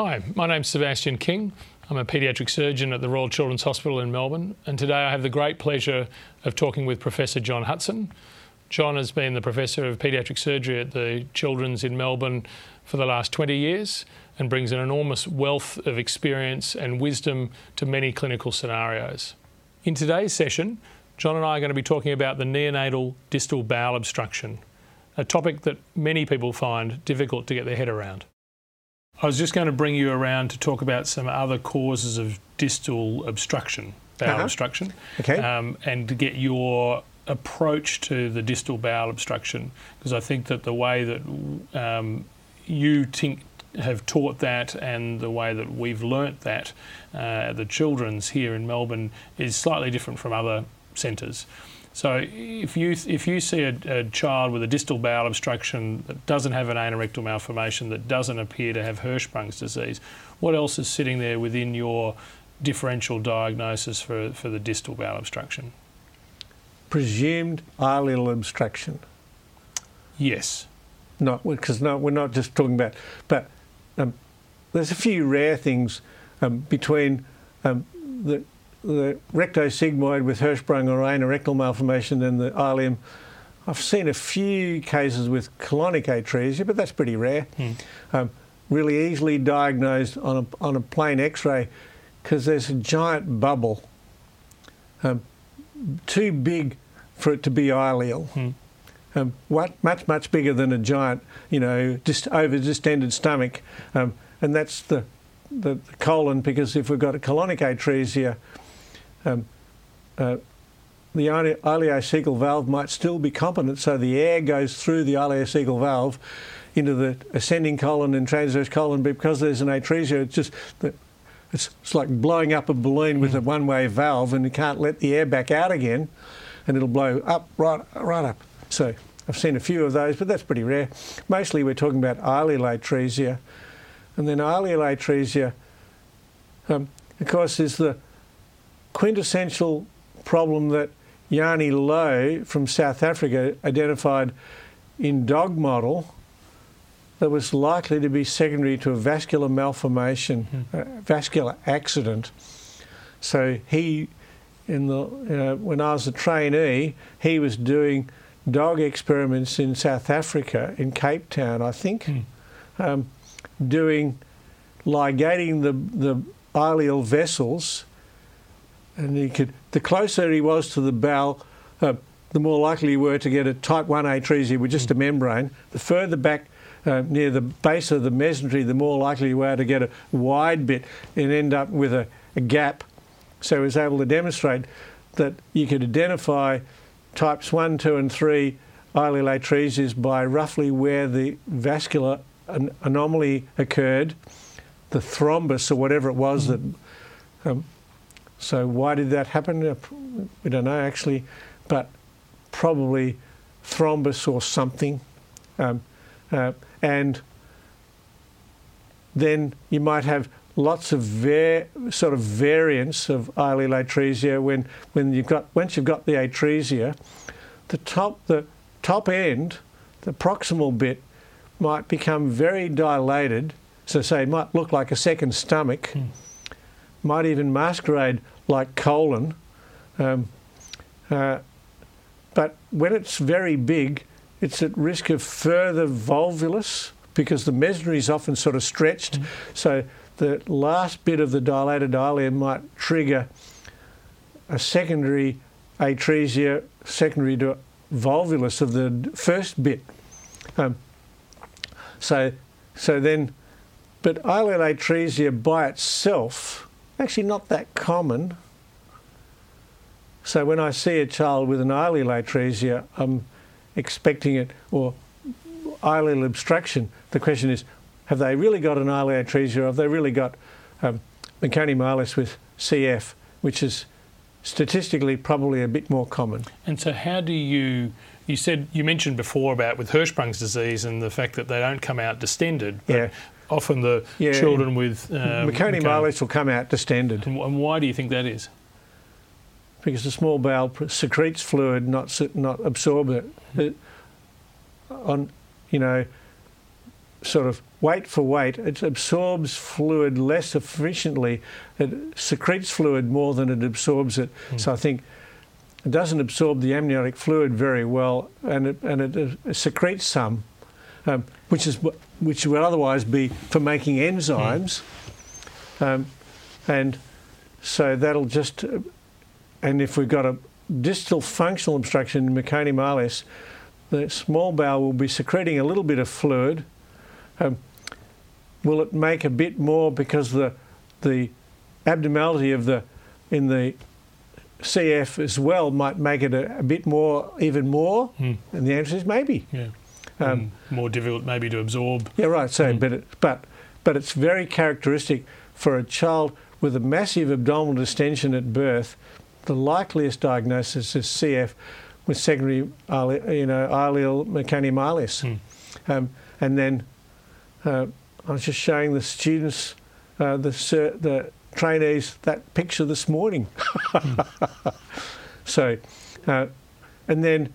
Hi, my name's Sebastian King. I'm a paediatric surgeon at the Royal Children's Hospital in Melbourne, and today I have the great pleasure of talking with Professor John Hutson. John has been the Professor of Paediatric Surgery at the Children's in Melbourne for the last 20 years and brings an enormous wealth of experience and wisdom to many clinical scenarios. In today's session, John and I are going to be talking about the neonatal distal bowel obstruction, a topic that many people find difficult to get their head around. I was just going to bring you around to talk about some other causes of distal obstruction, bowel Uh-huh. obstruction, Okay. um, and to get your approach to the distal bowel obstruction, because I think that the way that um, you think have taught that and the way that we've learnt that uh, the children's here in Melbourne is slightly different from other centres. So if you if you see a, a child with a distal bowel obstruction that doesn't have an anorectal malformation, that doesn't appear to have Hirschsprung's disease, what else is sitting there within your differential diagnosis for, for the distal bowel obstruction? Presumed ileal obstruction. Yes. Not because no, we're not just talking about, but um, there's a few rare things um, between um, the the rectosigmoid with Hirschsprung or anorectal malformation and the ileum. I've seen a few cases with colonic atresia, but that's pretty rare. Um, really easily diagnosed on a, on a plain X-ray because there's a giant bubble, um, too big for it to be ileal. Um, what, much much bigger than a giant, you know, just over distended stomach, um, and that's the, the the colon because if we've got a colonic atresia, um, uh, the ile- ileocecal valve might still be competent, so the air goes through the ileocecal valve into the ascending colon and transverse colon. But because there's an atresia, it's just the, it's, it's like blowing up a balloon with a one-way valve, and you can't let the air back out again, and it'll blow up right right up. So I've seen a few of those, but that's pretty rare. Mostly we're talking about ileal atresia, and then ileal atresia, um, of course, is the quintessential problem that Jannie Louw from South Africa identified in dog model that was likely to be secondary to a vascular malformation, a vascular accident. So he, in the you know, when I was a trainee, he was doing dog experiments in South Africa, in Cape Town, I think, hmm. um, doing ligating the the ileal vessels, and he could the closer he was to the bowel. Uh, the more likely you were to get a type 1 atresia with just a membrane. The further back uh, near the base of the mesentery, the more likely you were to get a wide bit and end up with a, a gap. So he was able to demonstrate that you could identify types 1, 2 and 3 ileal atresias by roughly where the vascular an- anomaly occurred, the thrombus or whatever it was that um, so why did that happen? Uh, We don't know actually, but probably thrombus or something. Um, uh, and then you might have lots of sort of variants of ileal atresia when, when you've got once you've got the atresia, the top the top end, the proximal bit, might become very dilated. So say it might look like a second stomach might even masquerade like colon. Um, uh, but when it's very big, it's at risk of further volvulus because the mesentery is often sort of stretched. So the last bit of the dilated ileum might trigger a secondary atresia, secondary to volvulus of the first bit. Um, so, so then, but ileal atresia by itself actually not that common. So when I see a child with an ileal atresia, I'm expecting it, or ileal obstruction. The question is, have they really got an ileal atresia, or have they really got um, meconium with CF, which is statistically probably a bit more common? And so, how do you? You said you mentioned before about with Hirschsprung's disease and the fact that they don't come out distended. But Yeah. Often the Yeah. children with um, meconium meconium- will come out distended And, and why do you think that is? because the small bowel secretes fluid, not not absorb it. It- On, you know, sort of weight for weight, it absorbs fluid less efficiently. It secretes fluid more than it absorbs it. Mm. So I think it doesn't absorb the amniotic fluid very well, and it and it uh, secretes some, um, which is which would otherwise be for making enzymes, um, and so that'll just. And if we've got a distal functional obstruction in meconium ileus, the small bowel will be secreting a little bit of fluid. Um, will it make a bit more because the the abnormality of the in the CF as well might make it a, a bit more, even more? Mm. And the answer is maybe. Yeah. Um, Mm, more difficult maybe to absorb. Yeah, right. So, Mm. but it, but but it's very characteristic for a child with a massive abdominal distension at birth. The likeliest diagnosis is CF with secondary, you know, ileal meconium ileus. Mm. Um, and then uh, I was just showing the students, uh, the the trainees, that picture this morning. so, uh, and then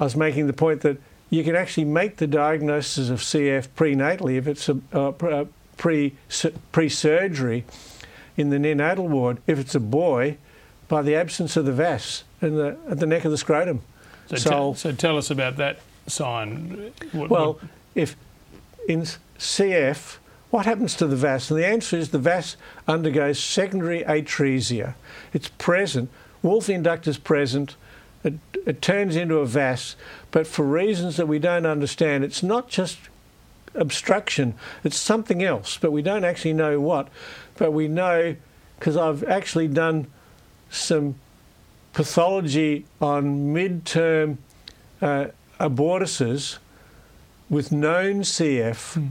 I was making the point that you can actually make the diagnosis of CF prenatally if it's a, uh, pr- pre pre surgery in the neonatal ward if it's a boy by the absence of the vas in the at the neck of the scrotum. So, So- tell, so tell us about that sign. What, Well, what- if in CF, what happens to the vas? And the answer is the vas undergoes secondary atresia. It's present. Wolffian duct is present. It, it turns into a vas, but for reasons that we don't understand, it's not just obstruction, it's something else, but we don't actually know what. But we know because I've actually done some pathology on midterm uh, abortuses with known CF, Hmm.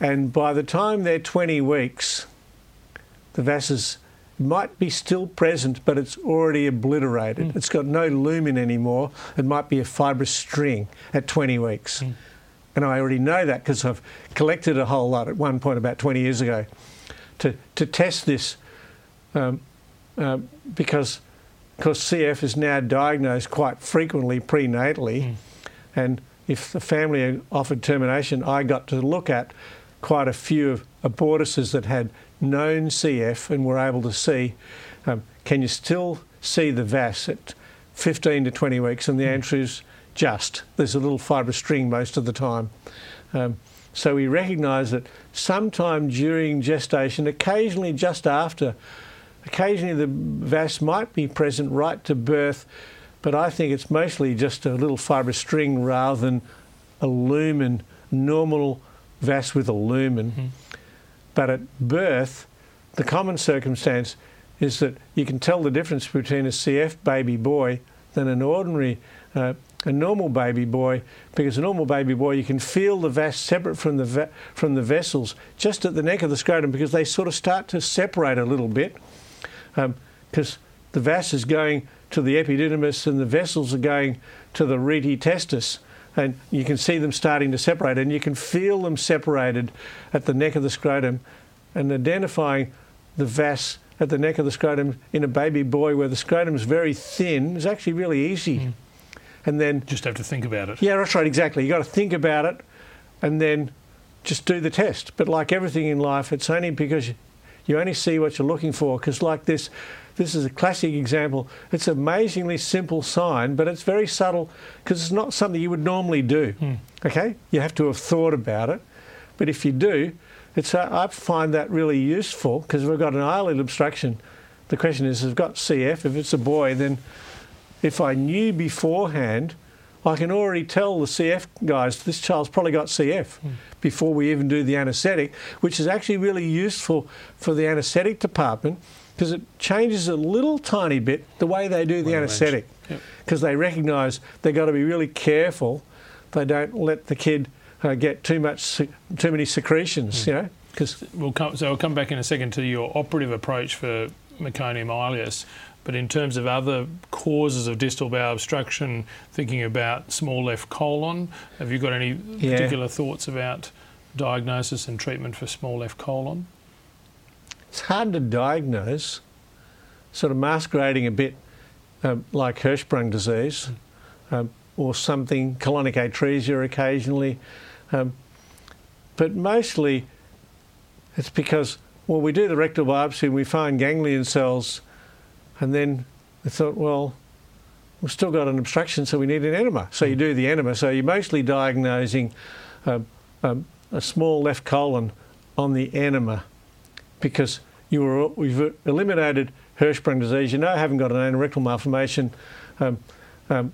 and by the time they're 20 weeks, the vases might be still present, but it's already obliterated. It's got no lumen anymore. It might be a fibrous string at 20 weeks. Mm. And I already know that because I've collected a whole lot at one point about 20 years ago to, to test this um, uh, because, because CF is now diagnosed quite frequently prenatally. Mm. And if the family offered termination, I got to look at quite a few of abortuses that had known CF and were able to see um, can you still see the VAS at 15 to 20 weeks? And the answer is just. There's a little fibrous string most of the time. Um, so we recognise that sometime during gestation, occasionally just after, occasionally the VAS might be present right to birth, but I think it's mostly just a little fibrous string rather than a lumen, normal VAS with a lumen. Mhm. But at birth, the common circumstance is that you can tell the difference between a CF baby boy than an ordinary, uh, a normal baby boy, because a normal baby boy you can feel the vas separate from the from the vessels just at the neck of the scrotum because they sort of start to separate a little bit, because the vas is going to the epididymis and the vessels are going to the rete testis and you can see them starting to separate, and you can feel them separated at the neck of the scrotum, and identifying the vas at the neck of the scrotum in a baby boy where the scrotum is very thin is actually really easy. Mm. And then, just have to think about it. yeah, that's right, exactly. You got to think about it, and then just do the test. But like everything in life, it's only because you, only see what you're looking for. Because like this, this is a classic example. It's an amazingly simple sign, but it's very subtle because it's not something you would normally do. Mm. Okay, you have to have thought about it, but if you do, it's uh, I find that really useful because we've got an ileal obstruction. The question is, I've got CF. If it's a boy, then if I knew beforehand, I can already tell the CF guys this child's probably got CF before we even do the anaesthetic, which is actually really useful for the anaesthetic department because it changes a little tiny bit the way they do the Well anaesthetic Yep. because they recognise they've got to be really careful. They don't let the kid uh, get too much, too many secretions, you know, because We'll come, so I'll come back in a second to your operative approach for meconium ileus. But in terms of other causes of distal bowel obstruction, thinking about small left colon, have you got any Yeah. particular thoughts about diagnosis and treatment for small left colon? it's hard to diagnose, sort of masquerading a bit um, like Hirschsprung disease um, or something, colonic atresia occasionally. Um, but mostly it's because, well, we do the rectal biopsy and we find ganglion cells, and then we thought, well, we've still got an obstruction, so we need an enema. So you do the enema. So you're mostly diagnosing um, um, a small left colon on the enema because you were, we've eliminated Hirschsprung disease. You know, I haven't got an anorectal malformation, um, um,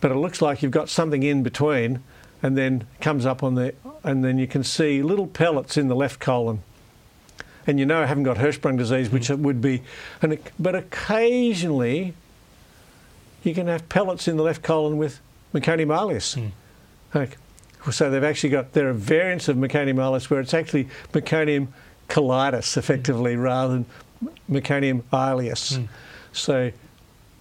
but it looks like you've got something in between, and then comes up on the, and then you can see little pellets in the left colon. And you know, I haven't got Hirschsprung disease, which it would be, and it, but occasionally you can have pellets in the left colon with meconium ileus. Mm. Okay. So they've actually got, there are variants of meconium ileus where it's actually meconium colitis, effectively, mm. rather than meconium ileus. Mm. So,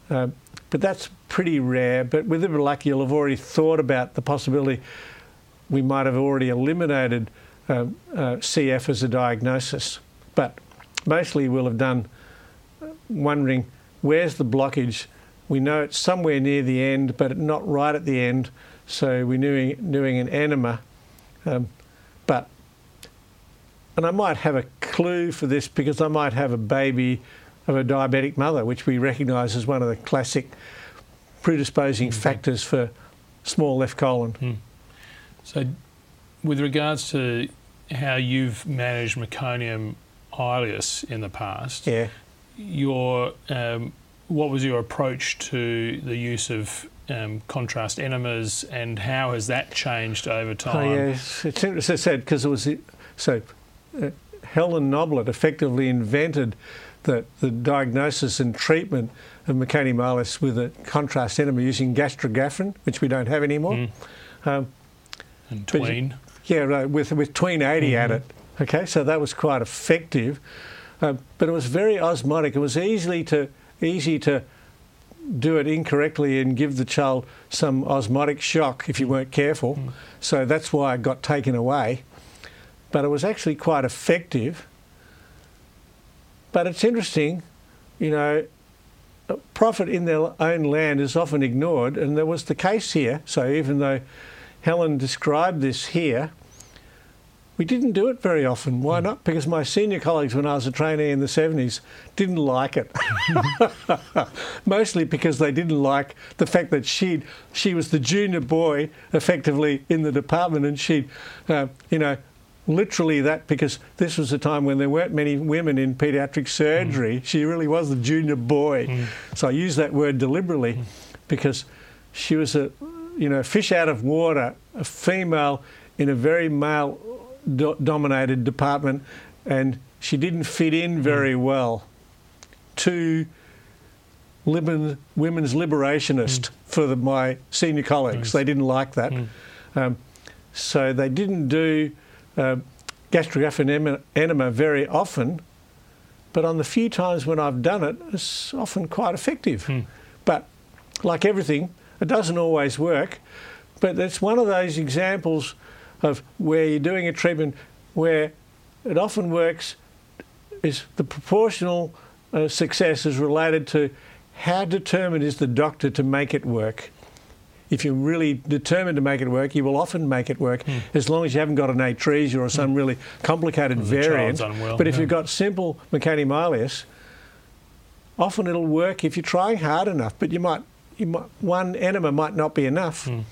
uh, but that's pretty rare. But with the luck, you'll have already thought about the possibility we might have already eliminated uh, uh, CF as a diagnosis. But mostly we'll have done uh, wondering where's the blockage we know it's somewhere near the end, but not right at the end. So we're doing, doing an enema. Um, but, and I might have a clue for this because I might have a baby of a diabetic mother, which we recognise as one of the classic predisposing mm-hmm. factors for small left colon. Mm. So, with regards to how you've managed meconium ileus in the past, yeah. your um, what was your approach to the use of um, contrast enemas, and how has that changed over time? Oh, yes, it's interesting. As I said, because it was so. Uh, Helen Noblett effectively invented the, the diagnosis and treatment of meconium ileus with a contrast enema using gastrografin, which we don't have anymore. Mm. Um, and tween. yeah, right, with, with tween 80 mm-hmm. at it. Okay, so that was quite effective. Uh, but it was very osmotic. It was easily to easy to do it incorrectly and give the child some osmotic shock if you weren't careful. Mm. So that's why it got taken away. But it was actually quite effective. But it's interesting, you know, prophet in their own land is often ignored, and there was the case here. So even though Helen described this here, we didn't do it very often. Why hmm. not? Because my senior colleagues, when I was a trainee in the 70s, didn't like it. Mostly because they didn't like the fact that she she was the junior boy, effectively in the department, and she, uh, you know, literally that because this was a time when there weren't many women in paediatric surgery. Mm. She really was the junior boy. Mm. So I use that word deliberately mm. because she was a, you know, fish out of water, a female in a very male do- dominated department, and she didn't fit in very mm. well to women, women's liberationist mm. for the, my senior colleagues. They didn't like that. Mm. Um, so they didn't do uh, enema very often, but on the few times when I've done it, it's often quite effective. Mm. But like everything, it doesn't always work. But it's one of those examples of where you're doing a treatment where it often works is the proportional uh, success is related to how determined is the doctor to make it work. If you're really determined to make it work, you will often make it work mm. as long as you haven't got an atresia or some mm. really complicated variant. Unwell, but if yeah. you've got simple ileus, often it'll work if you're trying hard enough. But you might, you might one enema might not be enough. Mm.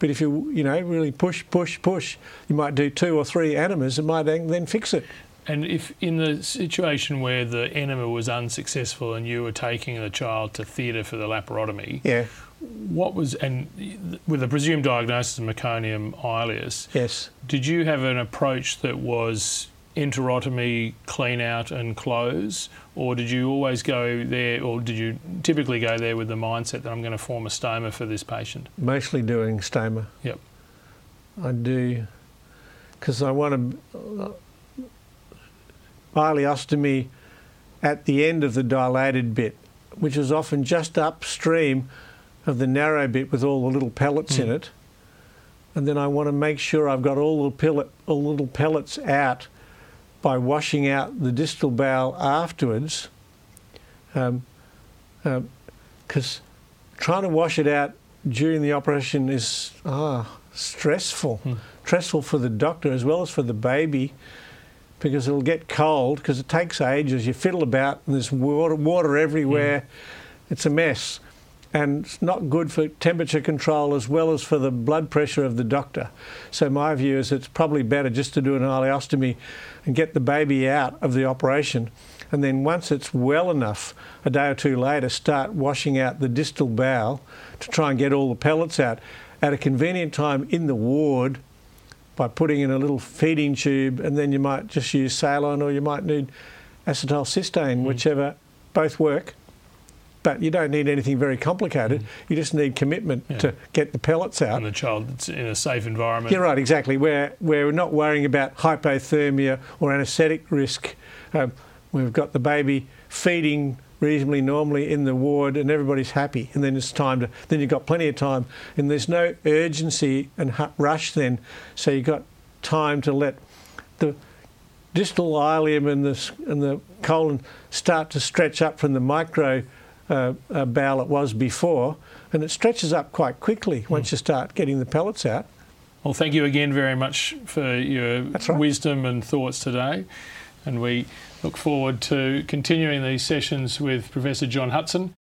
But if you, you know, really push, push, push, you might do two or three enemas and might then fix it. And if in the situation where the enema was unsuccessful and you were taking the child to theatre for the laparotomy, yeah. what was, and with a presumed diagnosis of meconium ileus, yes. did you have an approach that was enterotomy, clean out and close, or did you always go there, or did you typically go there with the mindset that I'm going to form a stoma for this patient? Mostly doing stoma. Yep. I do, because I want to uh, ileostomy at the end of the dilated bit, which is often just upstream of the narrow bit with all the little pellets mm. in it. And then I want to make sure I've got all the, pellet, all the little pellets out by washing out the distal bowel afterwards, because um, um, trying to wash it out during the operation is ah, stressful. Hmm. stressful for the doctor as well as for the baby because it'll get cold because it takes ages. You fiddle about and there's water, water everywhere. Mm. It's a mess. And it's not good for temperature control as well as for the blood pressure of the doctor. So my view is it's probably better just to do an ileostomy and get the baby out of the operation. And then once it's well enough, a day or two later, start washing out the distal bowel to try and get all the pellets out at a convenient time in the ward by putting in a little feeding tube, and then you might just use saline or you might need acetylcysteine, mm. whichever, both work. But you don't need anything very complicated. Mm. You just need commitment yeah. to get the pellets out. And the child's in a safe environment. You're right, exactly. Where, where we're not worrying about hypothermia or anaesthetic risk. Um, we've got the baby feeding reasonably normally in the ward and everybody's happy and then it's time to then you've got plenty of time and there's no urgency and rush then so you've got time to let the distal ileum and the, and the colon start to stretch up from the micro uh, uh, bowel it was before and it stretches up quite quickly once mm. you start getting the pellets out. Well, thank you again very much for your right. wisdom and thoughts today and we look forward to continuing these sessions with Professor John Hutson.